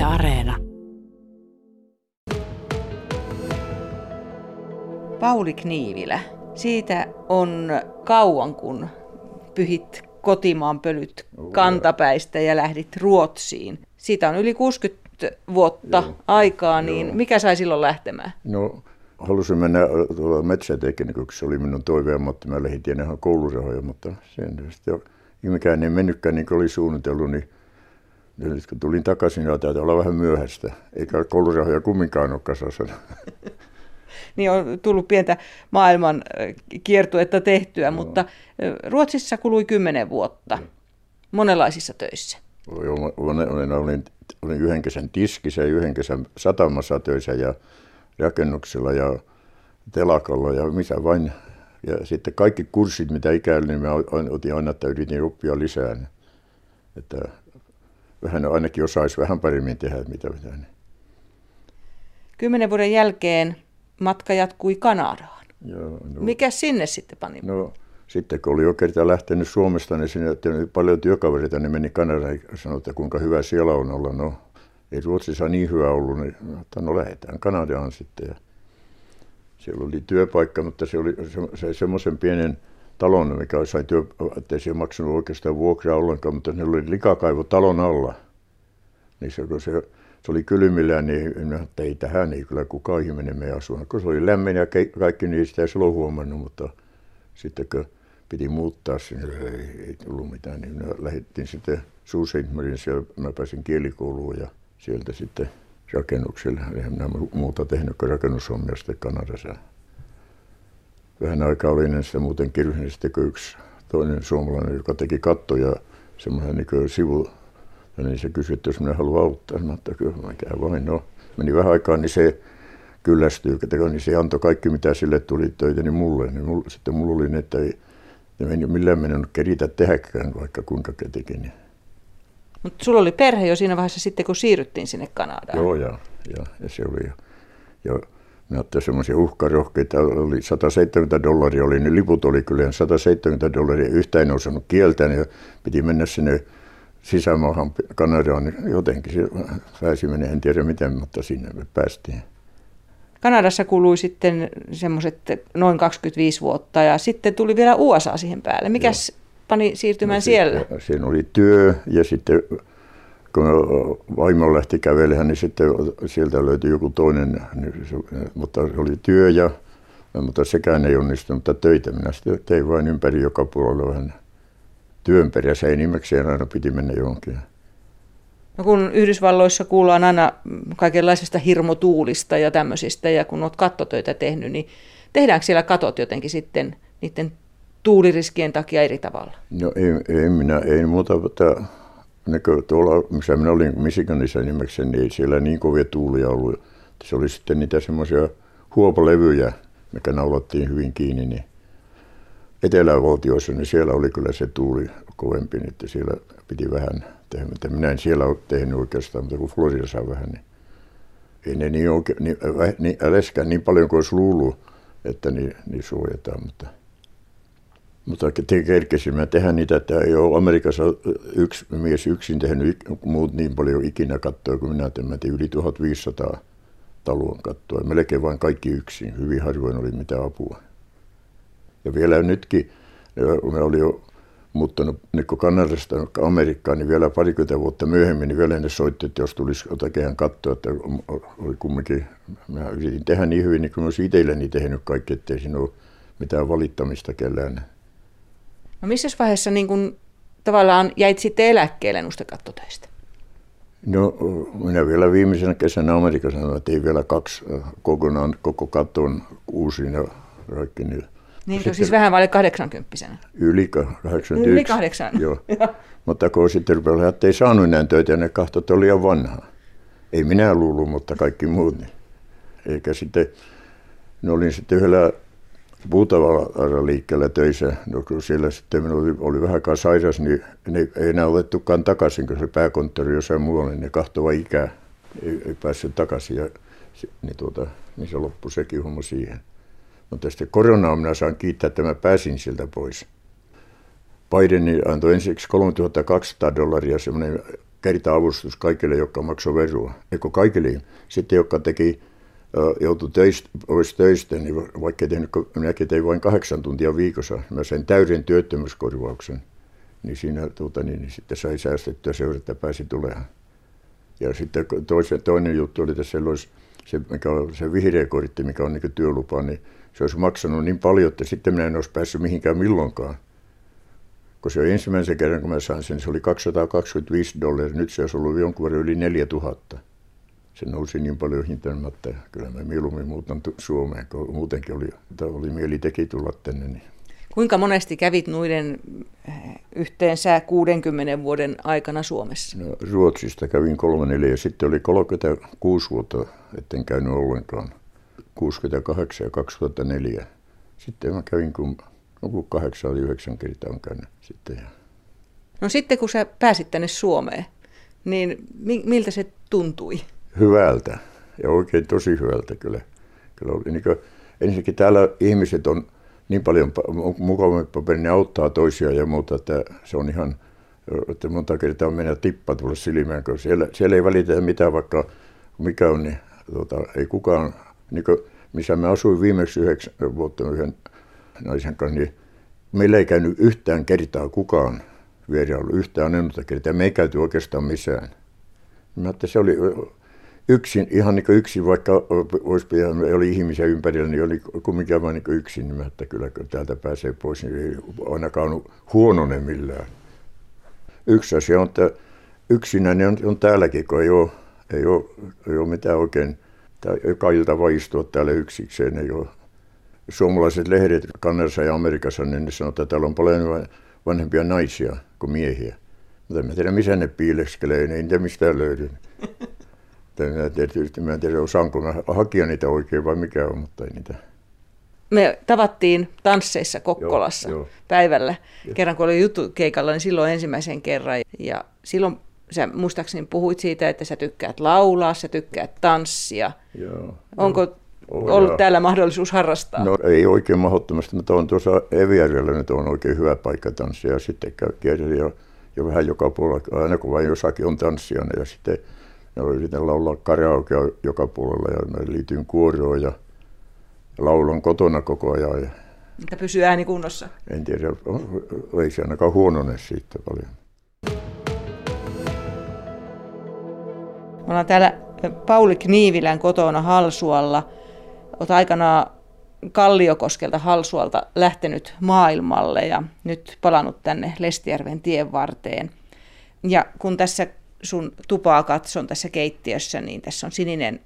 Yle Areena. Pauli Kniivilä. Siitä on kauan, kun pyhit kotimaan pölyt kantapäistä ja lähdit Ruotsiin. Siitä on yli 60 vuotta Joo. aikaa, niin Joo. mikä sai silloin lähtemään? No, halusin mennä tuolla metsäteknikoksi, se oli minun toiveamatti. Mä lähdin nähdä koulurahoja, mutta sen sitten mikään ei mennytkään niin kuin oli suunnitellut, niin ja nyt kun tulin takaisin, niin täytyy olla vähän myöhäistä. Eikä koulurahoja kumminkaan ole kasassa. Niin on tullut pientä maailman äh, kiertuetta tehtyä, mutta äh, Ruotsissa kului kymmenen vuotta monenlaisissa töissä. Joo, mä olin, olin, olin yhden kesän tiskissä ja yhden kesän satamassa töissä ja rakennuksella ja telakalla ja missä vain. Ja sitten kaikki kurssit, mitä ikäillä, niin mä otin aina, että yritin oppia lisää. Että vähän ainakin osaisi vähän paremmin tehdä, mitä pitää. Niin. Kymmenen vuoden jälkeen matka jatkui Kanadaan. Joo, no, Mikä sinne sitten pani? no, sitten kun oli jo kerta lähtenyt Suomesta, niin sinne että oli paljon työkavereita, niin meni Kanadaan ja sanoi, että kuinka hyvä siellä on olla. No, ei Ruotsissa niin hyvä ollut, niin että no lähdetään Kanadaan sitten. Ja siellä oli työpaikka, mutta se oli se, se semmoisen pienen talon, mikä sai työ, ettei se maksanut oikeastaan vuokraa ollenkaan, mutta ne oli likakaivo talon alla. Niin se, kun se, se oli kylmillään, niin minä ajattelin, että ei tähän ei kyllä kukaan ihminen mene asua. Kun se oli lämmin ja kaikki, niin sitä ei silloin huomannut, mutta sitten kun piti muuttaa sinne, ei, ei tullut mitään, niin minä lähdettiin sitten Suuseintmarin, siellä mä pääsin kielikouluun ja sieltä sitten rakennukselle. Eihän minä mu- muuta tehnyt kuin rakennushommia sitten Kanadassa. Vähän aikaa oli sitä muuten kun yksi toinen suomalainen, joka teki kattoja semmoinen niin sivu. Ja niin se kysyi, että jos minä haluan auttaa, mä että kyllä mikä vain. No, meni vähän aikaa, niin se kyllästyy, niin se antoi kaikki, mitä sille tuli töitä, niin mulle. Niin mulle sitten mulla oli ne, että ei, ei meni millään mennyt keritä tehdäkään, vaikka kuinka teki. Niin. Mutta sulla oli perhe jo siinä vaiheessa sitten, kun siirryttiin sinne Kanadaan. Joo, ja, ja, ja se oli. Ja, ja mä ajattelin semmoisia uhkarohkeita, oli 170 dollaria, oli, ne liput oli kyllä 170 dollaria, yhtä en osannut kieltä, niin piti mennä sinne sisämaahan Kanadaan, niin jotenkin se pääsi menemään, en tiedä miten, mutta sinne me päästiin. Kanadassa kului sitten semmoiset noin 25 vuotta ja sitten tuli vielä USA siihen päälle. Mikäs pani siirtymään No, siellä? Siinä oli työ ja sitten kun vaimo lähti kävelemään, niin sitten sieltä löytyi joku toinen, niin se, mutta se oli työ ja mutta sekään ei onnistunut, mutta töitä minä sitten tein vain ympäri joka puolella vähän työn perässä, enimmäkseen aina piti mennä johonkin. No kun Yhdysvalloissa kuullaan aina kaikenlaisesta hirmotuulista ja tämmöisistä, ja kun olet kattotöitä tehnyt, niin tehdäänkö siellä katot jotenkin sitten niiden tuuliriskien takia eri tavalla? No ei, ei minä, ei muuta, mutta näkö, tuolla, missä minä olin Michiganissa nimekseen, niin ei siellä niin kovia tuulia ollut. Se oli sitten niitä semmoisia huopalevyjä, mikä naulattiin hyvin kiinni, niin etelävaltioissa, niin siellä oli kyllä se tuuli kovempi, niin että siellä piti vähän tehdä. Mutta minä en siellä ole tehnyt oikeastaan, mutta kun Floridassa vähän, niin ei ne niin, oike, niin, niin niin paljon kuin olisi luullut, että niin, niin suojataan, mutta mutta te kerkesimme tehdä niitä, että ei ole Amerikassa yksi mies yksin tehnyt muut niin paljon ikinä kattoa kuin minä, tein yli 1500 talon kattoa. Melkein vain kaikki yksin. Hyvin harvoin oli mitään apua. Ja vielä nytkin, kun me oli jo muuttanut niin kuin Kanadasta Amerikkaan, niin vielä parikymmentä vuotta myöhemmin, niin vielä ne soitti, että jos tulisi jotakin katsoa, että oli kumminkin, mä yritin tehdä niin hyvin, niin kuin mä olisin itselleni tehnyt kaikki, ettei siinä ole mitään valittamista kellään. No missä vaiheessa niin kun, tavallaan jäit sitten eläkkeelle noista kattotöistä? No minä vielä viimeisenä kesänä Amerikassa sanoin, että ei vielä kaksi äh, kokonaan koko katon uusin ja kaikki. Niin Niin, Sitten... siis vähän vaille 80 Yli 81. Yli kahdeksan. Joo. Mutta kun sitten rupesi olemaan, että ei saanut enää töitä ja ne että oli liian vanha. Ei minä luullut, mutta kaikki muut. Niin. Eikä sitten, ne olin sitten yhdellä puutavaraliikkeellä töissä. No kun siellä sitten minulla oli, oli vähän sairas, niin ne ei enää otettukaan takaisin, kun se pääkonttori jossain muualla, niin ne kahtova ikää ei, ei päässyt takaisin. Ja, niin, tuota, niin se loppui sekin homma siihen. Mutta sitten koronaa minä saan kiittää, että mä pääsin sieltä pois. Biden antoi ensiksi 3200 dollaria semmoinen kerta-avustus kaikille, jotka maksoi veroa. Eikö kaikille? Sitten, jotka teki, joutui töistä, pois töistä, niin vaikka tehnyt, minäkin tein vain kahdeksan tuntia viikossa, mä sain täyden työttömyyskorvauksen. Niin siinä tuota, niin, niin sitten sai säästettyä seurata, että pääsi tulemaan. Ja sitten toisen, toinen juttu oli, että se, olisi, se, mikä on se vihreä kortti, mikä on niin työlupa, niin se olisi maksanut niin paljon, että sitten minä en olisi päässyt mihinkään milloinkaan. Kun se oli ensimmäisen kerran, kun mä sain sen, se oli 225 dollaria. Nyt se olisi ollut jonkun verran yli 4000. Se nousi niin paljon hintaan, että kyllä mä mieluummin muutan Suomeen, kun muutenkin oli, oli mieli teki tulla tänne. Niin. Kuinka monesti kävit noiden eh, yhteensä 60 vuoden aikana Suomessa? No, Ruotsista kävin kolme neljä ja sitten oli 36 vuotta, etten käynyt ollenkaan. 68 ja 2004. Sitten mä kävin kun joku kahdeksan tai yhdeksän kertaa on käynyt sitten. No sitten kun sä pääsit tänne Suomeen, niin miltä se tuntui? Hyvältä ja oikein tosi hyvältä kyllä. kyllä oli, niin kuin, ensinnäkin täällä ihmiset on niin paljon mukavampi ne auttaa toisia ja muuta, että se on ihan, että monta kertaa mennä tippa tulla silmään, kun siellä, siellä ei välitetä mitään, vaikka mikä on, niin tuota, ei kukaan, niin kuin, missä mä asuin viimeksi yhdeksän vuotta yhden naisen kanssa, niin meillä ei käynyt yhtään kertaa kukaan vierailu, yhtään ennalta kertaa. Me ei käyty oikeastaan missään. Mä että se oli yksin, ihan niin yksin, vaikka olisi pitänyt, oli ihmisiä ympärillä, niin oli kumminkin vain niin yksin. Niin että kyllä kun täältä pääsee pois, niin ei ainakaan huononen millään. Yksi asia on, että yksinäinen on, on täälläkin, kun ei ole, ei ole, ei ole mitään oikein, joka ilta vaan istua täällä yksikseen, ei ole suomalaiset lehdet Kanadassa ja Amerikassa, niin ne sanoo, että täällä on paljon vanhempia naisia kuin miehiä. Mutta en tiedä, missä ne piileskelee, niin ei niitä mistään löydy. Mä en tiedä, mä en tiedä, osaanko mä hakea niitä oikein vai mikä on, mutta ei niitä. Me tavattiin tansseissa Kokkolassa joo, joo. päivällä. Joo. Kerran kun oli keikalla, niin silloin ensimmäisen kerran. Ja silloin sä muistaakseni puhuit siitä, että sä tykkäät laulaa, sä tykkäät tanssia. Joo, Onko joo Oh, ollut täällä mahdollisuus harrastaa? No ei oikein mahdottomasti, mutta on tuossa Evijärjellä nyt on oikein hyvä paikka tanssia ja sitten käy jo, jo vähän joka puolella, aina kun vain jossakin on tanssia ja sitten ne yritän laulaa karaoke joka puolella ja mä liityin kuoroon ja laulan kotona koko ajan. Ja Että pysyy ääni kunnossa? En tiedä, ei se ainakaan huonone siitä paljon. Me ollaan täällä Pauli Kniivilän kotona Halsualla – olet aikanaan Kalliokoskelta Halsualta lähtenyt maailmalle ja nyt palannut tänne Lestijärven tien varteen. Ja kun tässä sun tupaa katson tässä keittiössä, niin tässä on sininen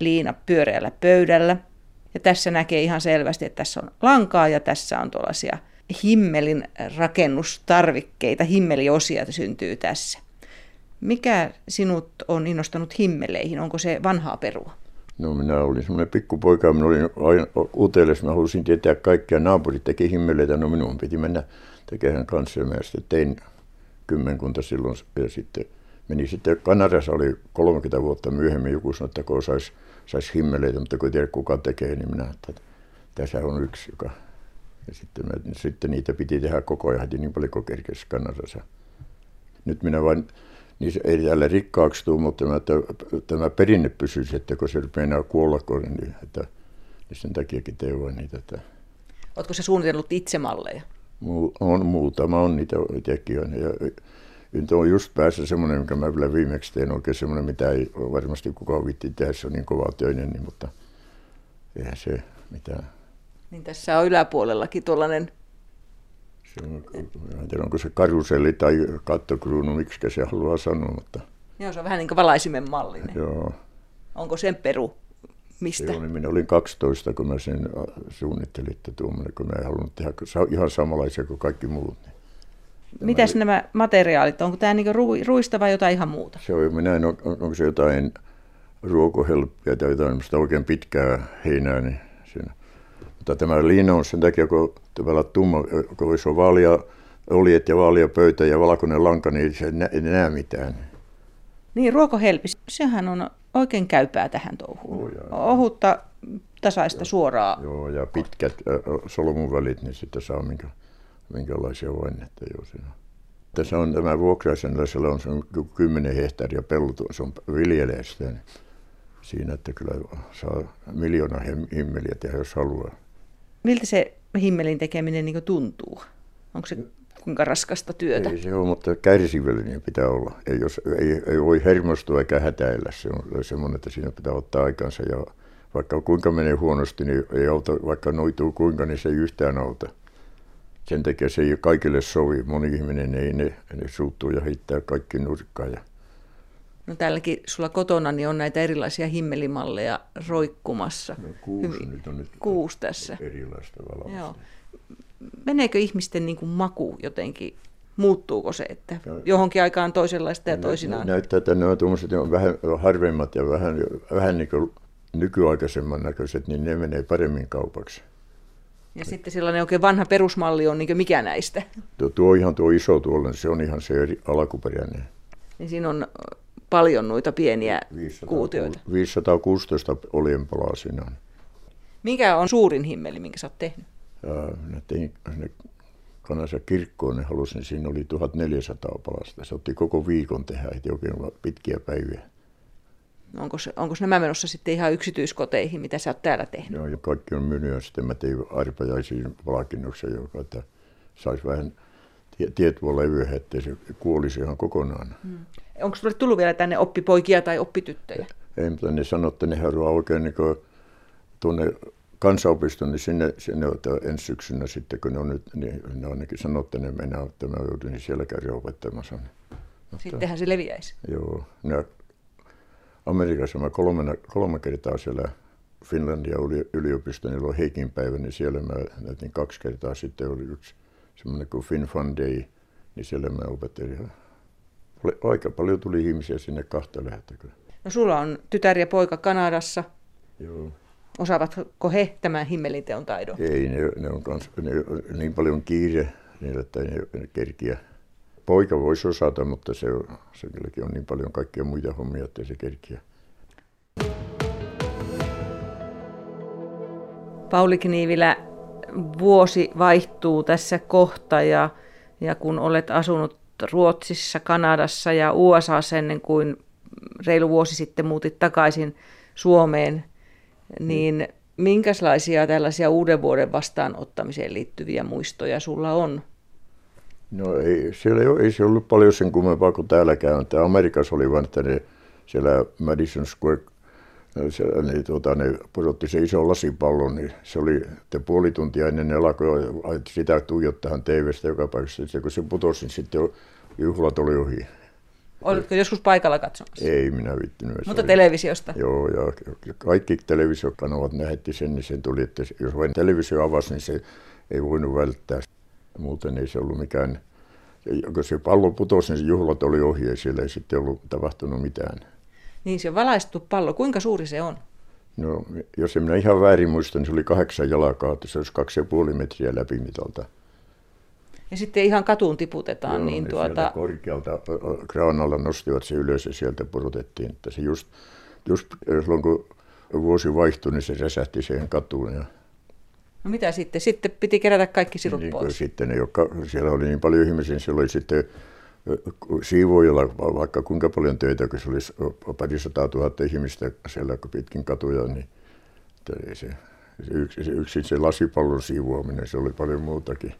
liina pyöreällä pöydällä. Ja tässä näkee ihan selvästi, että tässä on lankaa ja tässä on tuollaisia himmelin rakennustarvikkeita, himmeliosia syntyy tässä. Mikä sinut on innostanut himmeleihin? Onko se vanhaa perua? No minä olin semmoinen pikkupoika, minä olin aina utelias, mä halusin tietää kaikkia. Naapurit teki himmeleitä, no minun piti mennä tekemään kanssa. Mä sitten tein kymmenkunta silloin ja sitten meni sitten Kanadassa oli 30 vuotta myöhemmin joku sanoi, että kun saisi sais himmeleitä, mutta kun ei tiedä kuka tekee, niin minä että tässä on yksi, joka... Ja sitten, mä, sitten niitä piti tehdä koko ajan, niin paljon kuin kerkesi Kanadassa. Nyt minä vain niin se ei täällä rikkaaksi tule, mutta tämä, tämä perinne pysyisi, että kun se rupeaa kuolla, niin, että, niin sen takiakin teen niitä. Että... Oletko se suunnitellut itse malleja? Mu, on muutama, on niitä itsekin. Ja, nyt on just päässä semmoinen, mikä mä vielä viimeksi tein, oikein semmoinen, mitä ei varmasti kukaan vitti tehdä, se on niin kova töinen, niin, mutta eihän se mitään. Niin tässä on yläpuolellakin tuollainen se on, en tiedä, onko se karuselli tai kattokruunu, miksi se haluaa sanoa, mutta... Joo, se on vähän niin kuin valaisimen mallinen. Joo. Onko sen peru? Mistä? Joo, niin minä olin 12, kun mä sen äh, suunnittelin, että tuommoinen, kun mä en halunnut tehdä ihan samanlaisia kuin kaikki muut. Mitäs nämä materiaalit, onko tämä niin ruista vai jotain ihan muuta? Se on, minä en, on, onko se jotain ruokohelppia tai jotain oikein pitkää heinää, niin siinä mutta tämä liina on sen takia, kun tavallaan tumma, kun se on vaalia oljet ja vaalia pöytä ja valkoinen lanka, niin se ei näe mitään. Niin, ruokohelpi, sehän on oikein käypää tähän touhuun. Oh, Ohutta, tasaista, joo, suoraa. Joo, ja pitkät solmun välit, niin sitten saa minkä, minkälaisia vainetta jo siinä. Tässä on tämä vuokraisella, on, se on 10 hehtaaria peltoa, se on viljelee sitä. Niin siinä, että kyllä saa miljoona himmeliä tehdä, jos haluaa. Miltä se himmelin tekeminen niin tuntuu? Onko se kuinka raskasta työtä? Ei se ole, mutta kärsivällinen pitää olla. Ei, jos, ei, ei voi hermostua eikä hätäillä. Se on semmoinen, että siinä pitää ottaa aikansa. Ja vaikka kuinka menee huonosti, niin ei auta, vaikka noituu kuinka, niin se ei yhtään auta. Sen takia se ei kaikille sovi. Moni ihminen ei ne, ne suuttuu ja heittää kaikki nurkkaan. Ja No täälläkin sulla kotona niin on näitä erilaisia himmelimalleja roikkumassa. No, kuusi Hyvin. nyt on nyt kuusi tässä. Erilaista valmista. Joo. Meneekö ihmisten niin kuin maku jotenkin muuttuuko se, että johonkin aikaan toisenlaista ja toisinaan? Näyttää, että nämä tuommoiset on vähän harvemmat ja vähän, vähän niin nykyaikaisemman näköiset, niin ne menee paremmin kaupaksi. Ja sitten sellainen oikein vanha perusmalli on niin mikä näistä? Tuo, tuo ihan tuo iso tuolla, se on ihan se alkuperäinen. Niin siinä on paljon noita pieniä 500, kuutioita. 516 olienpalaa siinä on. Mikä on suurin himmeli, minkä sä oot tehnyt? Ja, ne tein ne Kanasa kirkkoon, ne halusin, niin siinä oli 1400 palasta. Se otti koko viikon tehdä, ei oikein pitkiä päiviä. Onko, onko nämä menossa sitten ihan yksityiskoteihin, mitä sä oot täällä tehnyt? Joo, ja kaikki on myynyt. Sitten mä tein arpajaisiin palkinnuksen, joka että saisi vähän tietua levyä, ettei se kuolisi ihan kokonaan. Hmm. Onko sinulle tullut vielä tänne oppipoikia tai oppityttöjä? Ei, mutta ne sanoo, että ne haluaa oikein niin tuonne kansanopistoon, niin sinne, sinne ensi syksynä sitten, kun ne on nyt, niin ne ainakin sanoo, että ne mennään, että mä joudun niin siellä käydä opettamassa. Mutta, Sittenhän se leviäisi. Joo. Ne, Amerikassa mä kolme, kolme kertaa siellä Finlandia yliopisto, niillä on Heikin päivä, niin siellä mä näytin kaksi kertaa. Sitten oli yksi semmoinen kuin FinFund Day, niin siellä mä opettelin. Aika paljon tuli ihmisiä sinne kahta lähettä No sulla on tytär ja poika Kanadassa. Joo. Osaavatko he tämän himmelinteon taidon? Ei, ne, ne on kans, ne, niin paljon kiire niille, että ne, ne kerkiä. Poika voisi osata, mutta se, se on niin paljon kaikkia muita hommia, että se kerkiä. Pauli Kniivilä, vuosi vaihtuu tässä kohta ja, ja kun olet asunut Ruotsissa, Kanadassa ja USA ennen kuin reilu vuosi sitten muutit takaisin Suomeen, niin minkälaisia tällaisia uuden vuoden vastaanottamiseen liittyviä muistoja sulla on? No ei, siellä ei, ei se ollut paljon sen kummempaa kuin täälläkään. Että Amerikassa oli vain, että ne siellä Madison Square siellä, niin, tuota, ne pudotti se iso lasipallo, niin se oli että puoli tuntia ennen ne alkoi sitä tuijottaa TV-stä joka paikassa. Sitten kun se putosi, niin sitten juhlat oli ohi. Oletko joskus paikalla katsomassa? Ei minä vittinyt. Mutta oli, televisiosta? Joo, ja kaikki televisiokanavat lähetti sen, niin sen tuli, että jos vain televisio avasi, niin se ei voinut välttää. Muuten ei se ollut mikään, kun se pallo putosi, niin se juhlat oli ohi ja siellä ei sitten ollut tapahtunut mitään. Niin se valaistu pallo, kuinka suuri se on? No, jos en minä ihan väärin muista, niin se oli kahdeksan jalkaa, että se olisi kaksi ja puoli metriä läpimitalta. Ja sitten ihan katuun tiputetaan. Joo, niin tuota... korkealta kraanalla nostivat se ylös ja sieltä pudotettiin. Että se just, just silloin kun vuosi vaihtui, niin se räsähti siihen katuun. Ja... No mitä sitten? Sitten piti kerätä kaikki sirut niin, pois. Sitten jotka, siellä oli niin paljon ihmisiä, niin siellä oli sitten siivoojalla vaikka kuinka paljon töitä, kun se olisi pari sataa tuhatta ihmistä siellä pitkin katuja, niin se, se, se, se yksin se lasipallon siivoaminen, se oli paljon muutakin.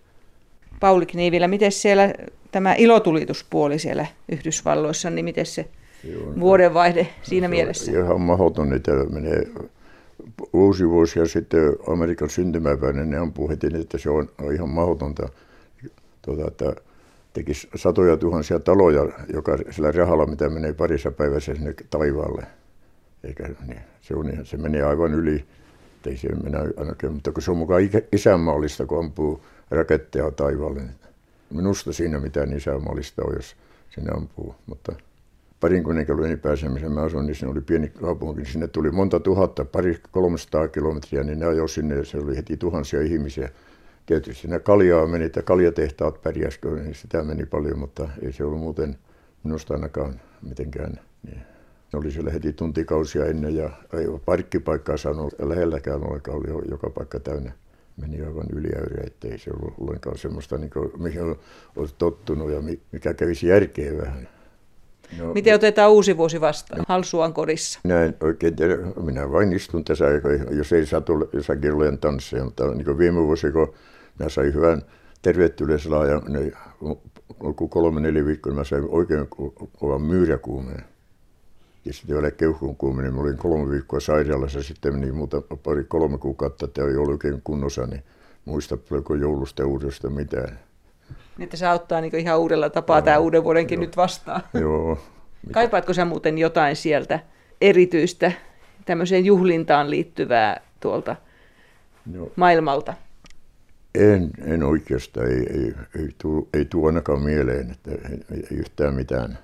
Pauli Kniivillä, miten siellä tämä ilotulituspuoli siellä Yhdysvalloissa, niin miten se Joo, no, vuodenvaihde siinä se mielessä? Ihan mahdoton, että menee uusi vuosi ja sitten Amerikan syntymäpäivänä, ne ampuu heti, että se on ihan mahdotonta, tuota, että tekisi satoja tuhansia taloja joka sillä rahalla, mitä menee parissa päivässä sinne taivaalle. Eikä, niin, se, on, se menee aivan yli, ei se mennä ainakin, mutta kun se on mukaan isänmaallista, kun ampuu raketteja taivaalle. Niin minusta siinä mitään isänmaallista on, jos sinne ampuu, mutta parinkymmenen kilometrin pääsemisen mä asuin, niin siinä oli pieni kaupunki, niin sinne tuli monta tuhatta, pari 300 kilometriä, niin ne ajoi sinne ja se oli heti tuhansia ihmisiä. Tietysti siinä kaljaa meni, että kaljatehtaat pärjäskö, niin sitä meni paljon, mutta ei se ollut muuten minusta ainakaan mitenkään. Niin. Ne oli siellä heti tuntikausia ennen ja ei parkkipaikkaa saanut lähelläkään, vaikka oli joka paikka täynnä meni aivan yliäyriä, että ei se ollut ollenkaan semmoista, niin kuin, mihin olisi tottunut ja mikä kävisi järkeä vähän. No, Miten otetaan uusi vuosi vastaan Halsuan kodissa? Minä en oikein tiedä. Minä vain istun tässä, jos ei satu jossakin olen tansseja, mutta niin viime vuosi, kun minä sain hyvän tervetulleeslaajan, niin kun kolme, neljä viikkoa, mä sain oikein kovan myyräkuumeen. Ja sitten vielä keuhkun kuuminen. Mä olin kolme viikkoa sairaalassa, sitten meni muuta pari kolme kuukautta, että oli ollut oikein kunnossa, niin muista pelko joulusta uudesta mitään. Niin, että se auttaa niin ihan uudella tapaa Joo, tämä uuden vuodenkin jo. nyt vastaan. Joo. Mitä? Kaipaatko sä muuten jotain sieltä erityistä, tämmöiseen juhlintaan liittyvää tuolta Joo. maailmalta? En, en oikeastaan, ei, ei, ei, tuu, ei tuu ainakaan mieleen, että ei, ei yhtään mitään.